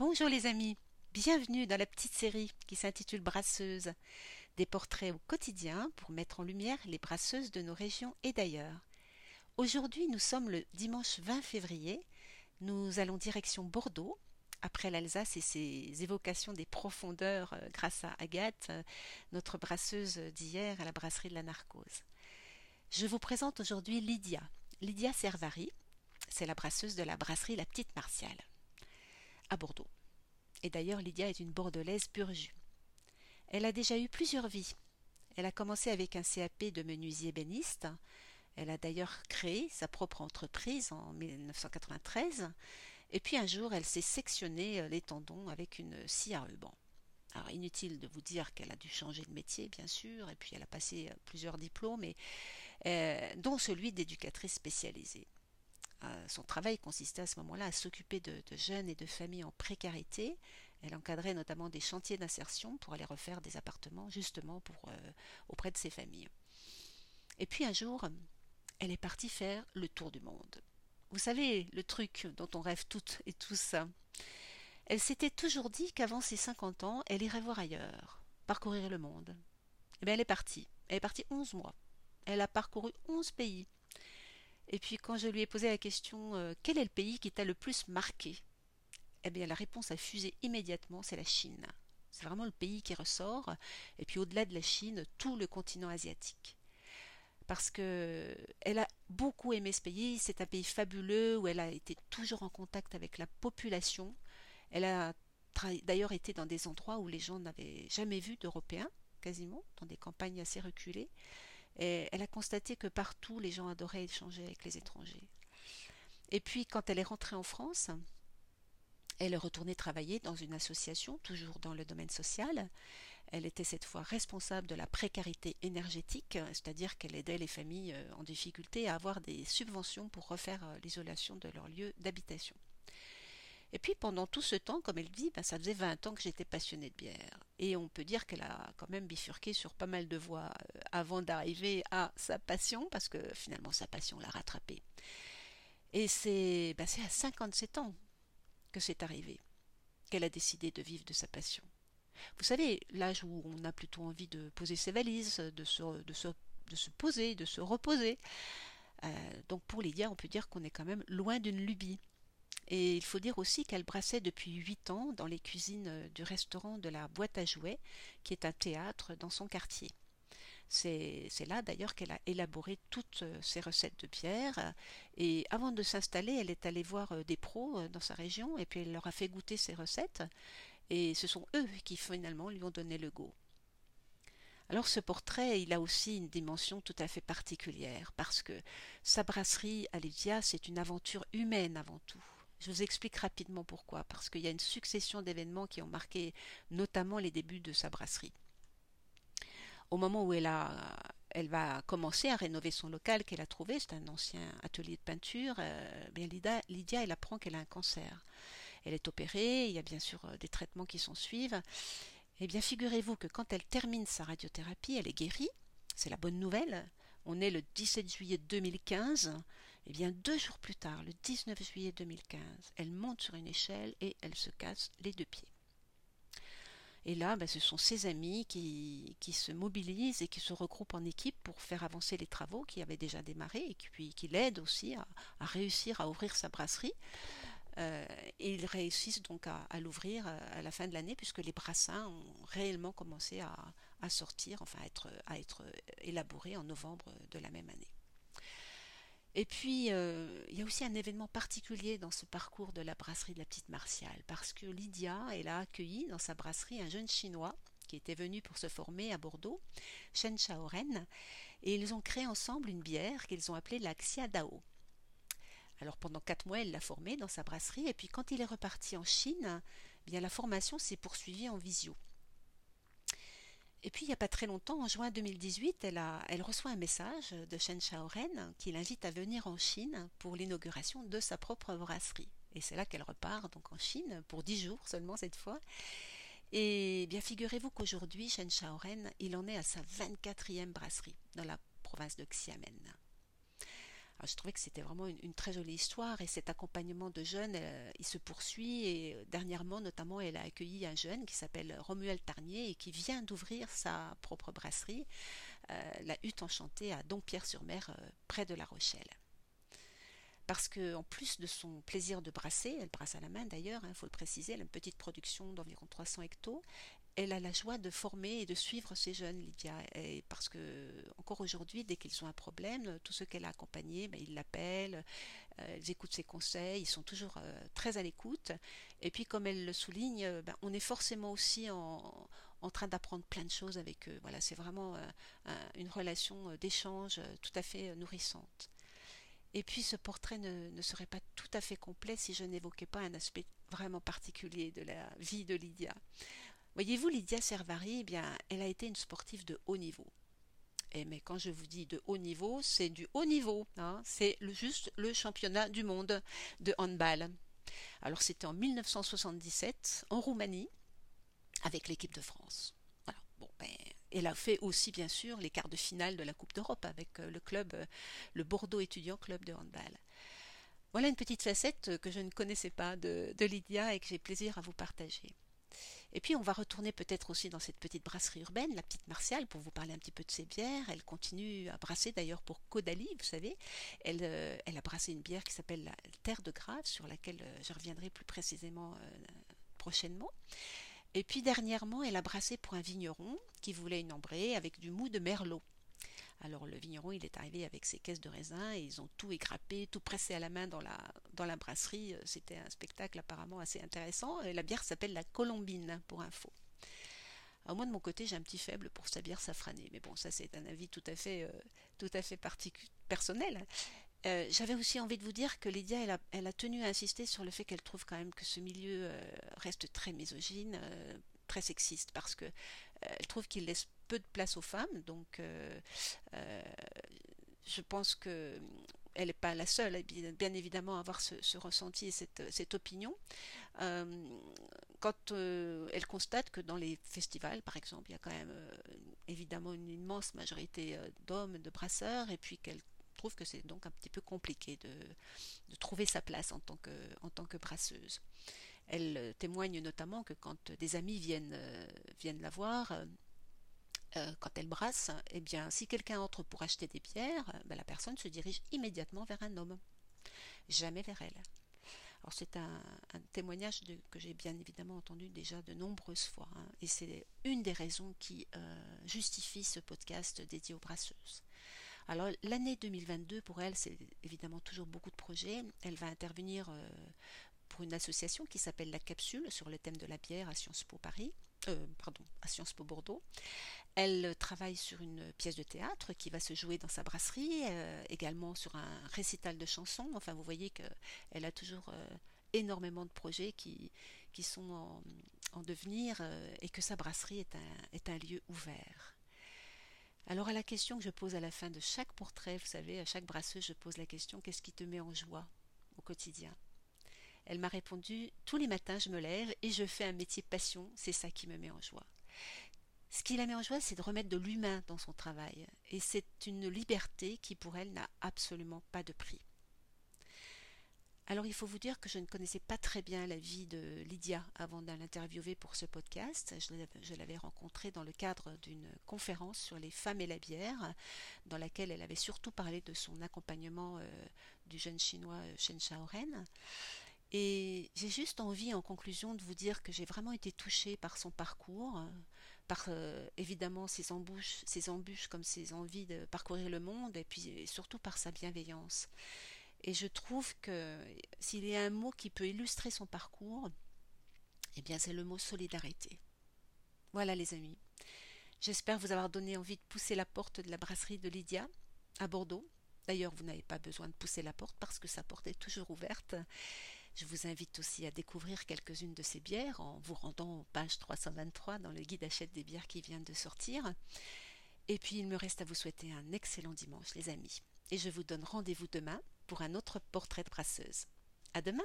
Bonjour les amis, bienvenue dans la petite série qui s'intitule Brasseuse, des portraits au quotidien pour mettre en lumière les brasseuses de nos régions et d'ailleurs. Aujourd'hui nous sommes le dimanche 20 février, nous allons direction Bordeaux, après l'Alsace et ses évocations des profondeurs euh, grâce à Agathe, euh, notre brasseuse d'hier à la brasserie de la Narcose. Je vous présente aujourd'hui Lydia, Lydia Servari, c'est la brasseuse de la brasserie La Petite Martiale Bordeaux. Et d'ailleurs, Lydia est une bordelaise pur jus. Elle a déjà eu plusieurs vies. Elle a commencé avec un CAP de menuisier béniste. Elle a d'ailleurs créé sa propre entreprise en 1993. Et puis un jour, elle s'est sectionnée euh, les tendons avec une scie à ruban. Alors inutile de vous dire qu'elle a dû changer de métier, bien sûr, et puis elle a passé euh, plusieurs diplômes, euh, dont celui d'éducatrice spécialisée son travail consistait à ce moment-là à s'occuper de, jeunes et de familles en précarité. Elle encadrait notamment des chantiers d'insertion pour aller refaire des appartements justement euh, auprès de ces familles. Et puis un jour, elle est partie faire le tour du monde. Vous savez, le truc dont on rêve toutes et tous. Elle s'était toujours dit qu'avant ses 50 ans, elle irait voir ailleurs, parcourir le monde. Et eh bien elle est partie. Elle est partie 11 mois. Elle a parcouru 11 pays. Et puis quand je lui ai posé la question euh, quel est le pays qui t'a le plus marqué? Eh bien la réponse a fusé immédiatement, c'est la Chine. C'est vraiment le pays qui ressort. Et puis au-delà de la Chine, tout le continent asiatique. Parce que elle a beaucoup aimé ce pays. C'est un pays fabuleux où elle a été toujours en contact avec la population. Elle a d'ailleurs été dans des endroits où les gens n'avaient jamais vu d'Européens, quasiment, dans des campagnes assez reculées. Elle a constaté que partout, les gens adoraient échanger avec les étrangers. Et puis, quand elle est rentrée en France, elle est retournée travailler dans une association, toujours dans le domaine social. Elle était cette fois responsable de la précarité énergétique, c'est-à-dire qu'elle aidait les familles euh, en difficulté à avoir des subventions pour refaire euh, l'isolation de leur lieu d'habitation. Et puis pendant tout ce temps, comme elle dit, ben, ça faisait 20 ans que j'étais passionnée de bière. Et on peut dire qu'elle a quand même bifurqué sur pas mal de voies euh, avant d'arriver à sa passion, parce que finalement sa passion l'a rattrapée. Et c'est ben, à 57 ans que c'est arrivé, qu'elle a décidé de vivre de sa passion. Vous savez, l'âge où on a plutôt envie de poser ses valises, de se, poser, de se reposer. Euh, donc pour Lydia, on peut dire qu'on est quand même loin d'une lubie. Et il faut dire aussi qu'elle brassait depuis huit ans dans les cuisines euh, du restaurant de la Boîte à Jouets, qui est un théâtre dans son quartier. C'est là d'ailleurs qu'elle a élaboré toutes euh, ses recettes de bière. Et avant de s'installer, elle est allée voir euh, des pros dans sa région et puis elle leur a fait goûter ses recettes. Et ce sont eux qui finalement lui ont donné le go. Alors ce portrait, il a aussi une dimension tout à fait particulière parce que sa brasserie, Alévia, c'est une aventure humaine avant tout. Je vous explique rapidement pourquoi, parce qu'il y a une succession d'événements qui ont marqué notamment les débuts de sa brasserie. Au moment où elle, a, elle va commencer à rénover son local qu'elle a trouvé, c'est un ancien atelier de peinture, euh, bien Lydia, elle apprend qu'elle a un cancer. Elle est opérée, il y a bien sûr euh, des traitements qui s'en suivent. Eh bien, figurez-vous que quand elle termine sa radiothérapie, elle est guérie, c'est la bonne nouvelle, on est le 17 juillet 2015, et bien deux jours plus tard, le 19 juillet 2015, elle monte sur une échelle et elle se casse les deux pieds. Et là, ben, ce sont ses amis qui, se mobilisent et qui se regroupent en équipe pour faire avancer les travaux qui avaient déjà démarré et qui, qui l'aident aussi à, réussir à ouvrir sa brasserie. Euh, et ils réussissent donc à, l'ouvrir euh, à la fin de l'année puisque les brassins ont réellement commencé à, sortir, enfin à être élaborés en novembre de la même année. Et puis, euh, il y a aussi un événement particulier dans ce parcours de la brasserie de la Petite Martiale, parce que Lydia, elle a accueilli dans sa brasserie un jeune Chinois qui était venu pour se former à Bordeaux, Shen Shaoren, et ils ont créé ensemble une bière qu'ils ont appelée la Xia Dao. Alors pendant quatre mois, elle l'a formé dans sa brasserie, et puis quand il est reparti en Chine, eh bien la formation s'est poursuivie en visio. Et puis il n'y a pas très longtemps, en juin 2018, elle, reçoit un message de Shen Shaoren qui l'invite à venir en Chine pour l'inauguration de sa propre brasserie. Et c'est là qu'elle repart donc en Chine pour dix jours seulement cette fois. Et bien figurez-vous qu'aujourd'hui, Shen Shaoren, il en est à sa 24e brasserie dans la province de Xiamen. Je trouvais que c'était vraiment une, très jolie histoire et cet accompagnement de jeunes, euh, il se poursuit et euh, dernièrement notamment elle a accueilli un jeune qui s'appelle Romuald Tarnier et qui vient d'ouvrir sa propre brasserie, euh, la Hutte Enchantée à Dompierre-sur-Mer près de La Rochelle. Parce qu'en plus de son plaisir de brasser, elle brasse à la main d'ailleurs, il hein, faut le préciser, elle a une petite production d'environ 300 hectos, elle a la joie de former et de suivre ces jeunes, Lydia. Parce que, encore aujourd'hui, dès qu'ils ont un problème, tous ceux qu'elle a accompagnés, ben, ils l'appellent, euh, ils écoutent ses conseils, ils sont toujours euh, très à l'écoute. Et puis, comme elle le souligne, euh, ben, on est forcément aussi en, train d'apprendre plein de choses avec eux. Voilà, c'est vraiment une relation d'échange tout à fait nourrissante. Et puis ce portrait ne, serait pas tout à fait complet si je n'évoquais pas un aspect vraiment particulier de la vie de Lydia. Voyez-vous, Lydia Servari, eh bien, elle a été une sportive de haut niveau. Et mais quand je vous dis de haut niveau, c'est du haut niveau. Hein. c'est juste le championnat du monde de handball. Alors c'était en 1977 en Roumanie avec l'équipe de France. Ben, elle a fait aussi bien sûr les quarts de finale de la Coupe d'Europe avec euh, le club, euh, le Bordeaux étudiant club de handball. Voilà une petite facette que je ne connaissais pas de Lydia et que j'ai plaisir à vous partager. Et puis on va retourner peut-être aussi dans cette petite brasserie urbaine, la petite Martiale, pour vous parler un petit peu de ses bières. Elle continue à brasser d'ailleurs pour Caudalie, vous savez. Elle, euh, a brassé une bière qui s'appelle la Terre de Grave, sur laquelle euh, je reviendrai plus précisément euh, prochainement. Et puis dernièrement, elle a brassé pour un vigneron qui voulait une ambrée avec du mou de merlot. Alors le vigneron, il est arrivé avec ses caisses de raisin et ils ont tout égrappé, tout pressé à la main dans la, dans la brasserie. C'était un spectacle apparemment assez intéressant. Et la bière s'appelle la Colombine, pour info. Alors moi de mon côté, j'ai un petit faible pour sa bière safranée, mais bon, ça c'est un avis tout à fait, euh, tout à fait personnel. Euh, j'avais aussi envie de vous dire que Lydia, elle a, elle a, tenu à insister sur le fait qu'elle trouve quand même que ce milieu euh, reste très misogyne, très sexiste, parce que elle trouve qu'il laisse peu de place aux femmes, donc euh, euh, je pense que elle n'est pas la seule, bien évidemment, à avoir ce, ressenti et cette, opinion. Euh, quand elle constate que dans les festivals, par exemple, il y a quand même évidemment une immense majorité d'hommes, de brasseurs, et puis qu'elle trouve que c'est donc un petit peu compliqué de, trouver sa place en tant que, brasseuse. Elle témoigne notamment que quand des amis viennent la voir, euh, quand elle brasse, eh bien, si quelqu'un entre pour acheter des bières, ben, la personne se dirige immédiatement vers un homme, jamais vers elle. Alors c'est un, témoignage que j'ai bien évidemment entendu déjà de nombreuses fois, hein, et c'est une des raisons qui euh, justifie ce podcast dédié aux brasseuses. Alors l'année 2022 pour elle, c'est évidemment toujours beaucoup de projets. Elle va intervenir euh, pour une association qui s'appelle La Capsule sur le thème de la bière à Sciences Po Paris. pardon, à Sciences Po Bordeaux. Elle travaille sur une pièce de théâtre qui va se jouer dans sa brasserie, euh, également sur un récital de chansons. Enfin, vous voyez qu'elle a toujours euh, énormément de projets qui, sont en, devenir euh, et que sa brasserie est un, est un lieu ouvert. Alors à la question que je pose à la fin de chaque portrait, vous savez, à chaque brasseuse, je pose la question qu'est-ce qui te met en joie au quotidien? Elle m'a répondu tous les matins je me lève et je fais un métier passion, c'est ça qui me met en joie. Ce qui la met en joie, c'est de remettre de l'humain dans son travail. Et c'est une liberté qui, pour elle, n'a absolument pas de prix. Alors il faut vous dire que je ne connaissais pas très bien la vie de Lydia avant de l'interviewer pour ce podcast. Je l'avais rencontrée dans le cadre d'une conférence sur les femmes et la bière, dans laquelle elle avait surtout parlé de son accompagnement euh, du jeune chinois euh, Shen Shaoren. Et j'ai juste envie en conclusion de vous dire que j'ai vraiment été touchée par son parcours, par euh, évidemment ses embûches, ses embûches comme ses envies de parcourir le monde, et puis surtout par sa bienveillance. Et je trouve que s'il y a un mot qui peut illustrer son parcours, eh bien c'est le mot solidarité. Voilà les amis. J'espère vous avoir donné envie de pousser la porte de la brasserie de Lydia à Bordeaux. D'ailleurs, vous n'avez pas besoin de pousser la porte parce que sa porte est toujours ouverte. Je vous invite aussi à découvrir quelques-unes de ces bières en vous rendant page 323 dans le guide Achète des bières qui vient de sortir. Et puis il me reste à vous souhaiter un excellent dimanche les amis. Et je vous donne rendez-vous demain pour un autre portrait de brasseuse. À demain!